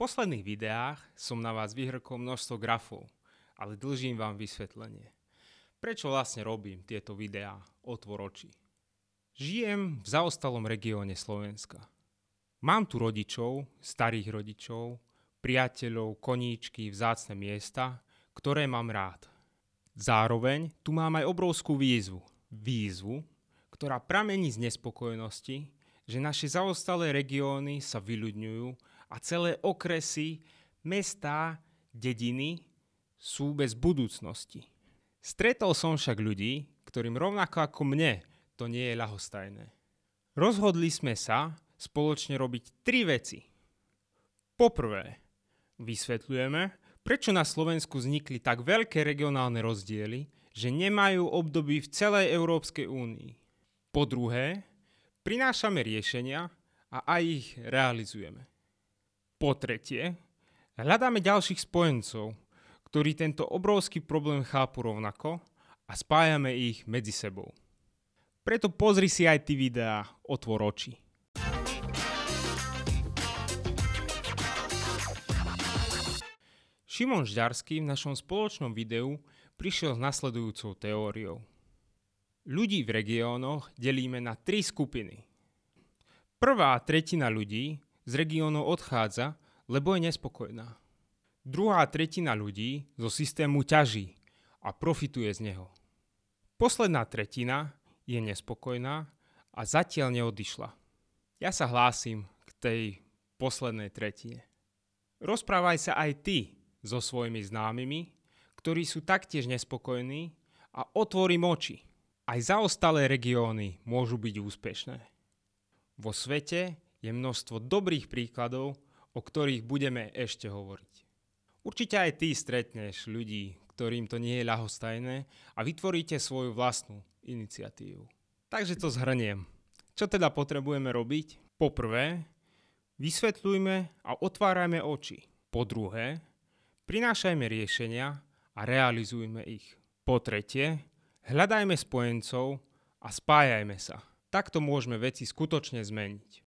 posledných videách som na vás vyhrkol množstvo grafov, ale dlžím vám vysvetlenie. Prečo vlastne robím tieto videá otvor oči? Žijem v zaostalom regióne Slovenska. Mám tu rodičov, starých rodičov, priateľov, koníčky, vzácne miesta, ktoré mám rád. Zároveň tu mám aj obrovskú výzvu. Výzvu, ktorá pramení z nespokojnosti, že naše zaostalé regióny sa vyľudňujú a celé okresy, mestá, dediny sú bez budúcnosti. Stretol som však ľudí, ktorým rovnako ako mne to nie je ľahostajné. Rozhodli sme sa spoločne robiť tri veci. Poprvé, vysvetľujeme, prečo na Slovensku vznikli tak veľké regionálne rozdiely, že nemajú období v celej Európskej únii. Po druhé, prinášame riešenia a aj ich realizujeme. Po tretie, hľadáme ďalších spojencov, ktorí tento obrovský problém chápu rovnako a spájame ich medzi sebou. Preto pozri si aj ty videá Otvor oči. Šimon Žďarský v našom spoločnom videu prišiel s nasledujúcou teóriou. Ľudí v regiónoch delíme na tri skupiny. Prvá tretina ľudí z regiónov odchádza, lebo je nespokojná. Druhá tretina ľudí zo systému ťaží a profituje z neho. Posledná tretina je nespokojná a zatiaľ neodišla. Ja sa hlásim k tej poslednej tretine. Rozprávaj sa aj ty so svojimi známymi, ktorí sú taktiež nespokojní a otvorím oči. Aj zaostalé regióny môžu byť úspešné. Vo svete je množstvo dobrých príkladov, o ktorých budeme ešte hovoriť. Určite aj ty stretneš ľudí, ktorým to nie je ľahostajné a vytvoríte svoju vlastnú iniciatívu. Takže to zhrniem. Čo teda potrebujeme robiť? Poprvé, vysvetľujme a otvárajme oči. Po druhé, Prinášajme riešenia a realizujme ich. Po tretie, hľadajme spojencov a spájajme sa. Takto môžeme veci skutočne zmeniť.